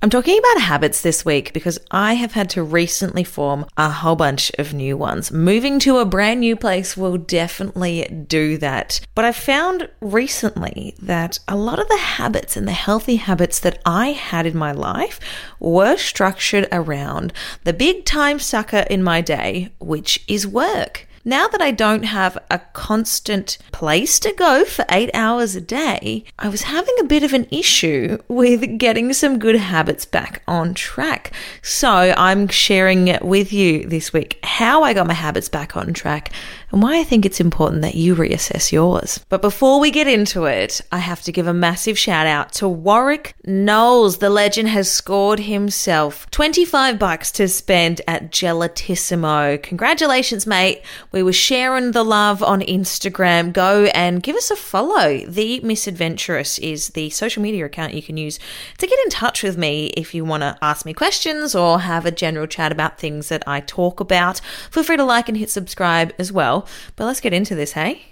I'm talking about habits this week because I have had to recently form a whole bunch of new ones. Moving to a brand new place will definitely do that. But I found recently that a lot of the habits and the healthy habits that I had in my life were structured around the big time sucker in my day, which is work. Now that I don't have a constant place to go for eight hours a day, I was having a bit of an issue with getting some good habits back on track. So I'm sharing with you this week how I got my habits back on track and why I think it's important that you reassess yours. But before we get into it, I have to give a massive shout out to Warwick Knowles. The legend has scored himself 25 bucks to spend at Gelatissimo. Congratulations, mate. We were sharing the love on Instagram. Go and give us a follow. The Misadventurous is the social media account you can use to get in touch with me if you want to ask me questions or have a general chat about things that I talk about. Feel free to like and hit subscribe as well. But let's get into this, hey?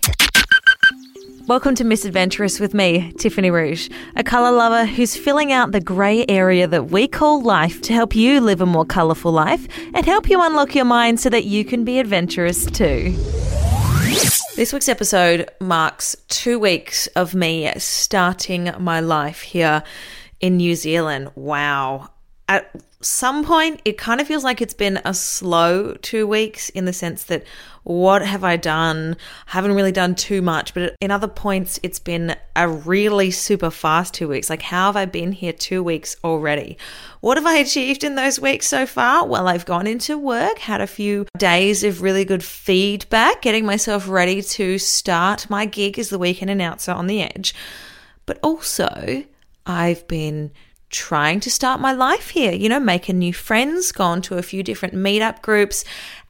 Welcome to Misadventurous with me, Tiffany Rouge, a colour lover who's filling out the grey area that we call life to help you live a more colourful life and help you unlock your mind so that you can be adventurous too. This week's episode marks two weeks of me starting my life here in New Zealand. Wow. At some point, it kind of feels like it's been a slow two weeks in the sense that what have I done? I haven't really done too much, but in other points, it's been a really super fast two weeks. Like, how have I been here two weeks already? What have I achieved in those weeks so far? Well, I've gone into work, had a few days of really good feedback, getting myself ready to start my gig as the weekend announcer on the edge. But also, I've been trying to start my life here, you know, making new friends, gone to a few different meetup groups,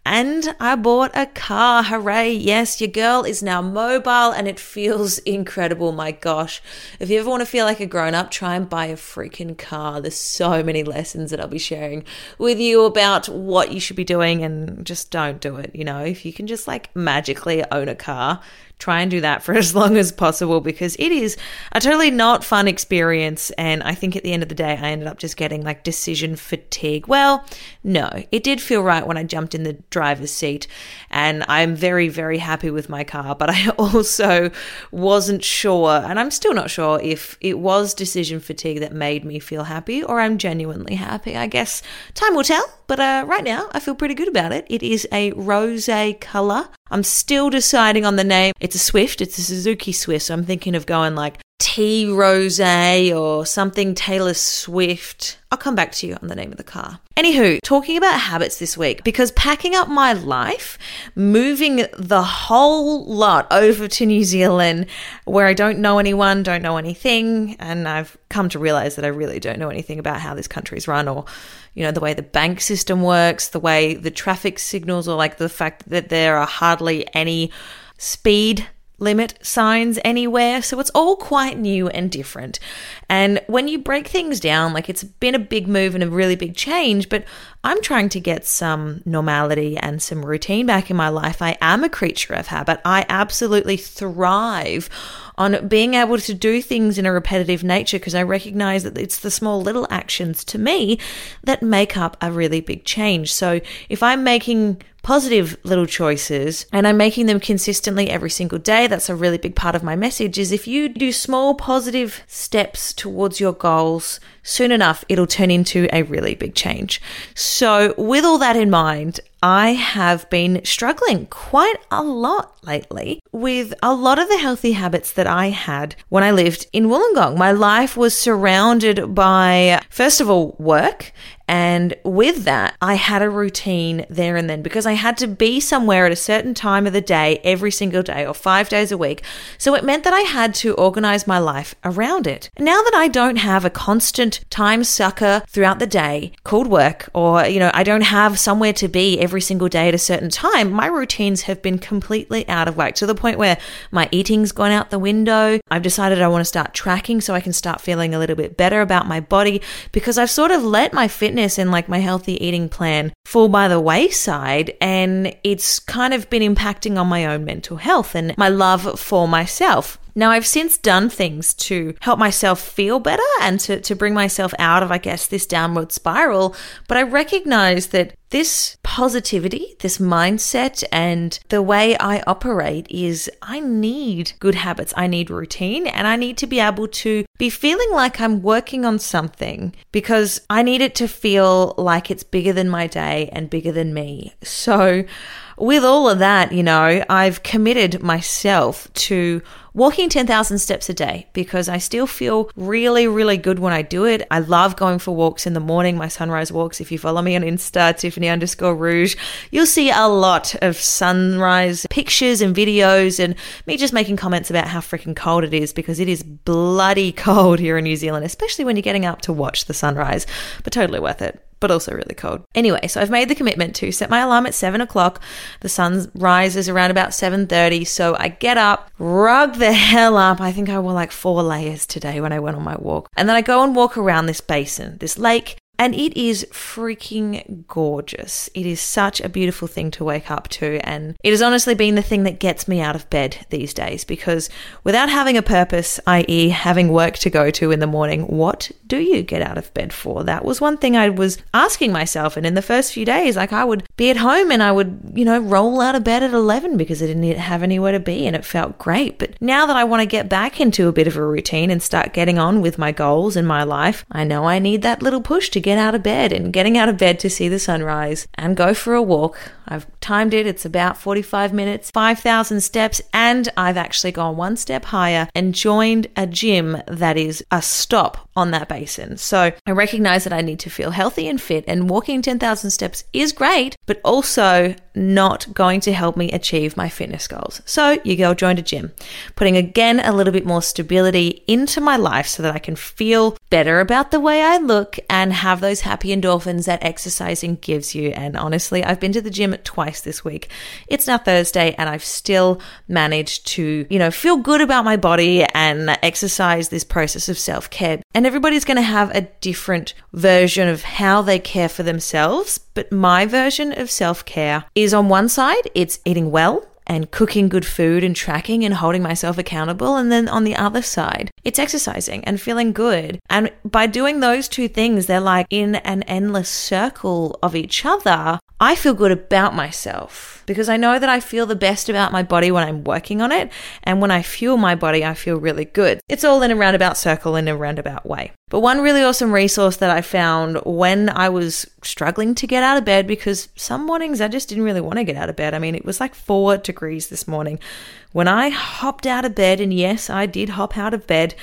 and I bought a car. Hooray. Yes, your girl is now mobile and it feels incredible. My gosh. If you ever want to feel like a grown up, try and buy a freaking car. There's so many lessons that I'll be sharing with you about what you should be doing and just don't do it. You know, if you can just like magically own a car, try and do that for as long as possible because it is a totally not fun experience. And I think at the end of the day, I ended up just getting like decision fatigue. Well, no, it did feel right when I jumped in the driver's seat, and I'm very, very happy with my car. But I also wasn't sure, and I'm still not sure if it was decision fatigue that made me feel happy or I'm genuinely happy. I guess time will tell. But uh, right now, I feel pretty good about it. It is a rose color. I'm still deciding on the name. It's a Swift, it's a Suzuki Swift. So I'm thinking of going like T Rose or something Taylor Swift. I'll come back to you on the name of the car. Anywho, talking about habits this week, because packing up my life, moving the whole lot over to New Zealand where I don't know anyone, don't know anything, and I've come to realize that I really don't know anything about how this country's run or you know, the way the bank system works, the way the traffic signals, or like the fact that there are hardly any speed limit signs anywhere. So it's all quite new and different. And when you break things down, like it's been a big move and a really big change, but I'm trying to get some normality and some routine back in my life. I am a creature of habit. I absolutely thrive on being able to do things in a repetitive nature because I recognize that it's the small little actions to me that make up a really big change. So if I'm making positive little choices and I'm making them consistently every single day, that's a really big part of my message is if you do small positive steps towards your goals, soon enough it'll turn into a really big change. With all that in mind, I have been struggling quite a lot lately with a lot of the healthy habits that I had when I lived in Wollongong. My life was surrounded by, first of all, work and with that, I had a routine there and then because I had to be somewhere at a certain time of the day every single day or five days a week. So it meant that I had to organize my life around it. Now that I don't have a constant time sucker throughout the day called work, or, you know, I don't have somewhere to be every single day at a certain time, my routines have been completely out of whack to the point where my eating's gone out the window. I've decided I want to start tracking so I can start feeling a little bit better about my body because I've sort of let my fitness and like my healthy eating plan fall by the wayside. And it's kind of been impacting on my own mental health and my love for myself. Now, I've since done things to help myself feel better and to, to bring myself out of, I guess, this downward spiral. But I recognize that this positivity, this mindset, and the way I operate is I need good habits. I need routine and I need to be able to be feeling like I'm working on something because I need it to feel like it's bigger than my day and bigger than me. So, with all of that, you know, I've committed myself to walking 10,000 steps a day because I still feel really, really good when I do it. I love going for walks in the morning, my sunrise walks. If you follow me on Insta, Tiffany underscore rouge, you'll see a lot of sunrise pictures and videos and me just making comments about how freaking cold it is because it is bloody cold here in New Zealand, especially when you're getting up to watch the sunrise, but totally worth it but also really cold. Anyway, so I've made the commitment to set my alarm at seven o'clock. The sun rises around about seven thirty, so I get up, rug the hell up. I think I wore like four layers today when I went on my walk, and then I go and walk around this basin, this lake, and it is freaking gorgeous. It is such a beautiful thing to wake up to. And it has honestly been the thing that gets me out of bed these days because without having a purpose, i.e., having work to go to in the morning, what do you get out of bed for? That was one thing I was asking myself. And in the first few days, like I would be at home and I would, you know, roll out of bed at 11 because I didn't have anywhere to be and it felt great. But now that I want to get back into a bit of a routine and start getting on with my goals in my life, I know I need that little push to get out of bed and getting out of bed to see the sunrise and go for a walk. I've timed it, it's about 45 minutes, 5,000 steps, and I've actually gone one step higher and joined a gym that is a stop on that basin. So I recognize that I need to feel healthy and fit, and walking 10,000 steps is great, but also not going to help me achieve my fitness goals. So you go join a gym, putting again a little bit more stability into my life so that I can feel better about the way I look and have those happy endorphins that exercising gives you. And honestly, I've been to the gym twice this week. It's now Thursday and I've still managed to, you know, feel good about my body and exercise this process of self care. And everybody's going to have a different version of how they care for themselves. But my version of self care is on one side, it's eating well and cooking good food and tracking and holding myself accountable. And then on the other side, it's exercising and feeling good. And by doing those two things, they're like in an endless circle of each other. I feel good about myself because I know that I feel the best about my body when I'm working on it. And when I fuel my body, I feel really good. It's all in a roundabout circle in a roundabout way. But one really awesome resource that I found when I was struggling to get out of bed because some mornings I just didn't really want to get out of bed. I mean, it was like four degrees this morning. When I hopped out of bed, and yes, I did hop out of bed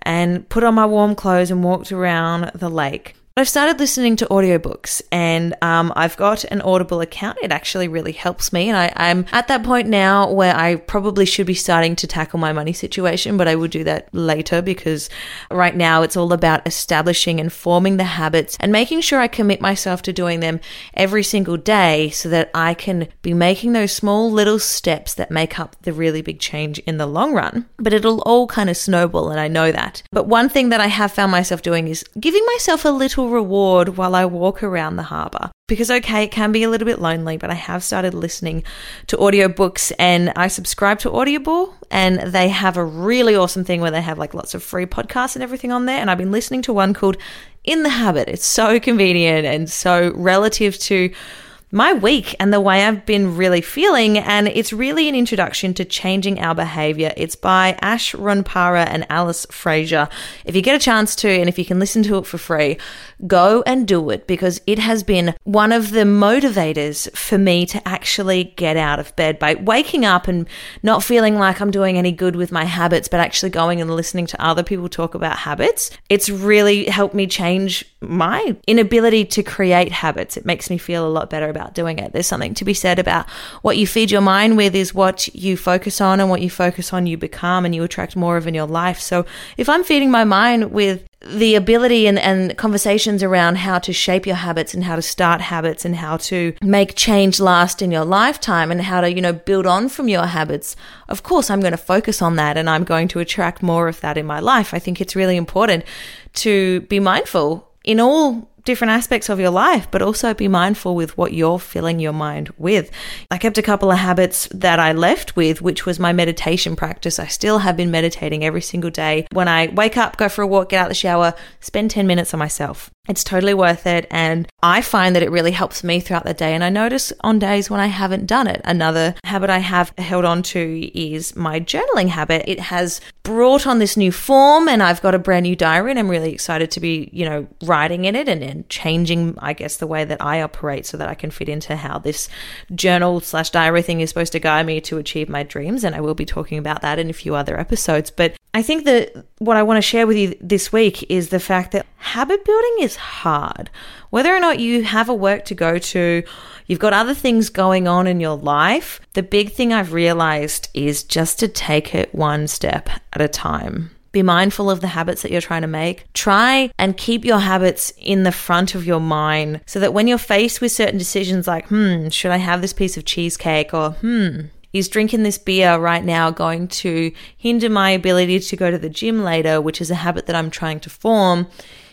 and put on my warm clothes and walked around the lake. I've started listening to audiobooks and um, I've got an Audible account. It actually really helps me. And I, I'm at that point now where I probably should be starting to tackle my money situation, but I will do that later because right now it's all about establishing and forming the habits and making sure I commit myself to doing them every single day so that I can be making those small little steps that make up the really big change in the long run. But it'll all kind of snowball, and I know that. But one thing that I have found myself doing is giving myself a little little reward while I walk around the harbour. Because, okay, it can be a little bit lonely, but I have started listening to audiobooks and I subscribe to Audible and they have a really awesome thing where they have like lots of free podcasts and everything on there. And I've been listening to one called In the Habit. It's so convenient and so relative to my week and the way I've been really feeling. And it's really an introduction to changing our behavior. It's by Ash Ranpura and Alice Fraser. If you get a chance to, and if you can listen to it for free, go and do it because it has been one of the motivators for me to actually get out of bed by waking up and not feeling like I'm doing any good with my habits, but actually going and listening to other people talk about habits. It's really helped me change my inability to create habits. It makes me feel a lot better about doing it. There's something to be said about what you feed your mind with is what you focus on, and what you focus on, you become, and you attract more of in your life. So if I'm feeding my mind with the ability and, and conversations around how to shape your habits and how to start habits and how to make change last in your lifetime and how to, you know, build on from your habits. Of course, I'm going to focus on that and I'm going to attract more of that in my life. I think it's really important to be mindful in all different aspects of your life, but also be mindful with what you're filling your mind with. I kept a couple of habits that I left with, which was my meditation practice. I still have been meditating every single day. When I wake up, go for a walk, get out the shower, spend 10 minutes on myself. It's totally worth it. And I find that it really helps me throughout the day. And I notice on days when I haven't done it. Another habit I have held on to is my journaling habit. It has brought on this new form and I've got a brand new diary and I'm really excited to be, you know, writing in it and, and changing, I guess, the way that I operate so that I can fit into how this journal slash diary thing is supposed to guide me to achieve my dreams. And I will be talking about that in a few other episodes. But I think that what I want to share with you this week is the fact that habit building is hard. Whether or not you have a work to go to, you've got other things going on in your life, the big thing I've realized is just to take it one step at a time. Be mindful of the habits that you're trying to make. Try and keep your habits in the front of your mind so that when you're faced with certain decisions like, hmm, should I have this piece of cheesecake? Or, hmm, is drinking this beer right now going to hinder my ability to go to the gym later, which is a habit that I'm trying to form?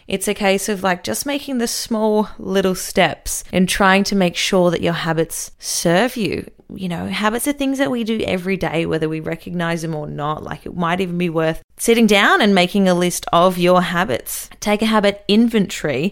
It's a case of like just making the small little steps and trying to make sure that your habits serve you. You know, habits are things that we do every day, whether we recognize them or not. Like it might even be worth sitting down and making a list of your habits. Take a habit inventory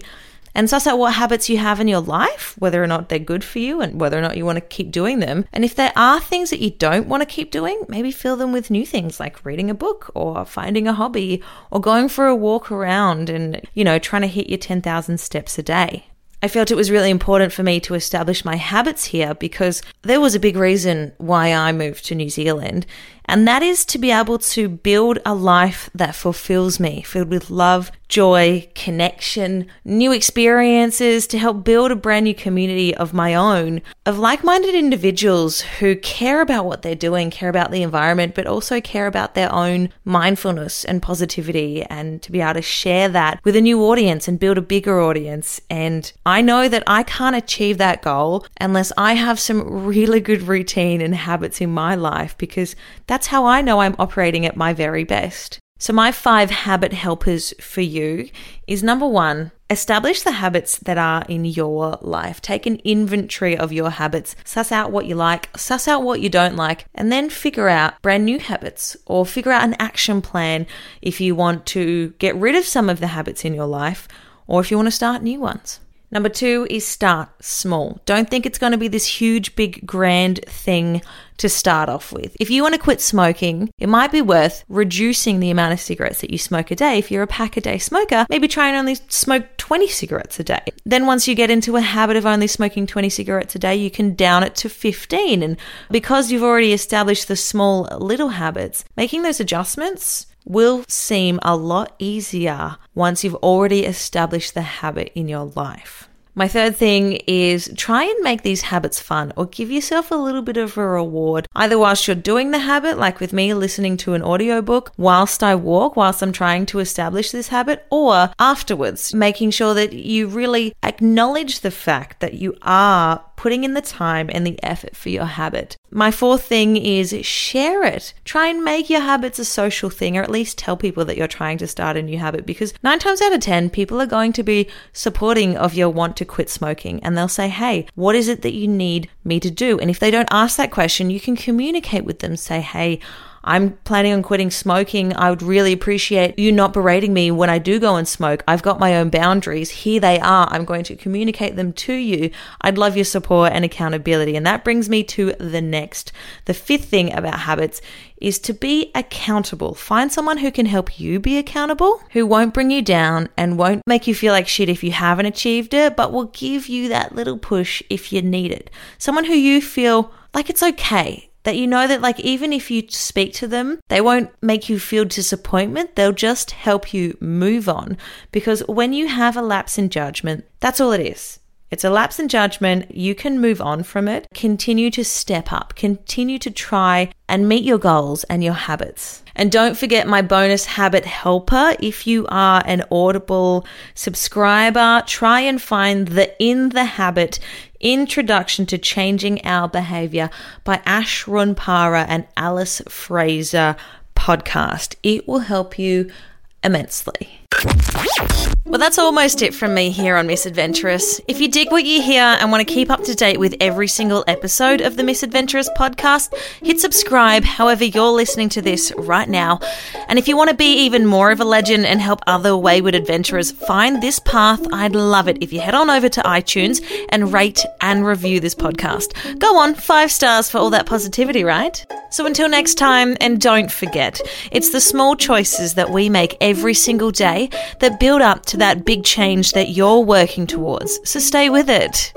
and suss out what habits you have in your life, whether or not they're good for you and whether or not you want to keep doing them. And if there are things that you don't want to keep doing, maybe fill them with new things like reading a book or finding a hobby or going for a walk around and, you know, trying to hit your 10,000 steps a day. I felt it was really important for me to establish my habits here because there was a big reason why I moved to New Zealand and that is to be able to build a life that fulfills me, filled with love, joy, connection, new experiences, to help build a brand new community of my own, of like minded individuals who care about what they're doing, care about the environment, but also care about their own mindfulness and positivity, and to be able to share that with a new audience and build a bigger audience. And I know that I can't achieve that goal unless I have some really good routine and habits in my life because that's that's how I know I'm operating at my very best. So, my five habit helpers for you is number one, establish the habits that are in your life. Take an inventory of your habits, suss out what you like, suss out what you don't like, and then figure out brand new habits or figure out an action plan if you want to get rid of some of the habits in your life or if you want to start new ones. Number two is start small. Don't think it's going to be this huge, big, grand thing to start off with. If you want to quit smoking, it might be worth reducing the amount of cigarettes that you smoke a day. If you're a pack a day smoker, maybe try and only smoke 20 cigarettes a day. Then once you get into a habit of only smoking 20 cigarettes a day, you can down it to 15. And because you've already established the small little habits, making those adjustments will seem a lot easier once you've already established the habit in your life. My third thing is try and make these habits fun or give yourself a little bit of a reward, either whilst you're doing the habit, like with me listening to an audiobook whilst I walk, whilst I'm trying to establish this habit, or afterwards, making sure that you really acknowledge the fact that you are putting in the time and the effort for your habit. My fourth thing is share it. Try and make your habits a social thing, or at least tell people that you're trying to start a new habit because nine times out of 10, people are going to be supporting of your want to quit smoking and they'll say, Hey, what is it that you need me to do? And if they don't ask that question, you can communicate with them, say, Hey, I'm planning on quitting smoking. I would really appreciate you not berating me when I do go and smoke. I've got my own boundaries. Here they are. I'm going to communicate them to you. I'd love your support and accountability. And that brings me to the next. The fifth thing about habits is to be accountable. Find someone who can help you be accountable, who won't bring you down and won't make you feel like shit if you haven't achieved it, but will give you that little push if you need it. Someone who you feel like it's okay that you know that like even if you speak to them, they won't make you feel disappointment. They'll just help you move on because when you have a lapse in judgment, that's all it is. It's a lapse in judgment. You can move on from it. Continue to step up. Continue to try and meet your goals and your habits. And don't forget my bonus habit helper. If you are an Audible subscriber, try and find the In the Habit Introduction to Changing Our Behavior by Ash Ranpura and Alice Fraser podcast. It will help you immensely. Well, that's almost it from me here on Misadventurous. If you dig what you hear and want to keep up to date with every single episode of the Misadventurous podcast, hit subscribe however you're listening to this right now. And if you want to be even more of a legend and help other wayward adventurers find this path, I'd love it if you head on over to iTunes and rate and review this podcast. Go on, five stars for all that positivity, right? So until next time, and don't forget, it's the small choices that we make every single day that build up to that big change that you're working towards. So stay with it.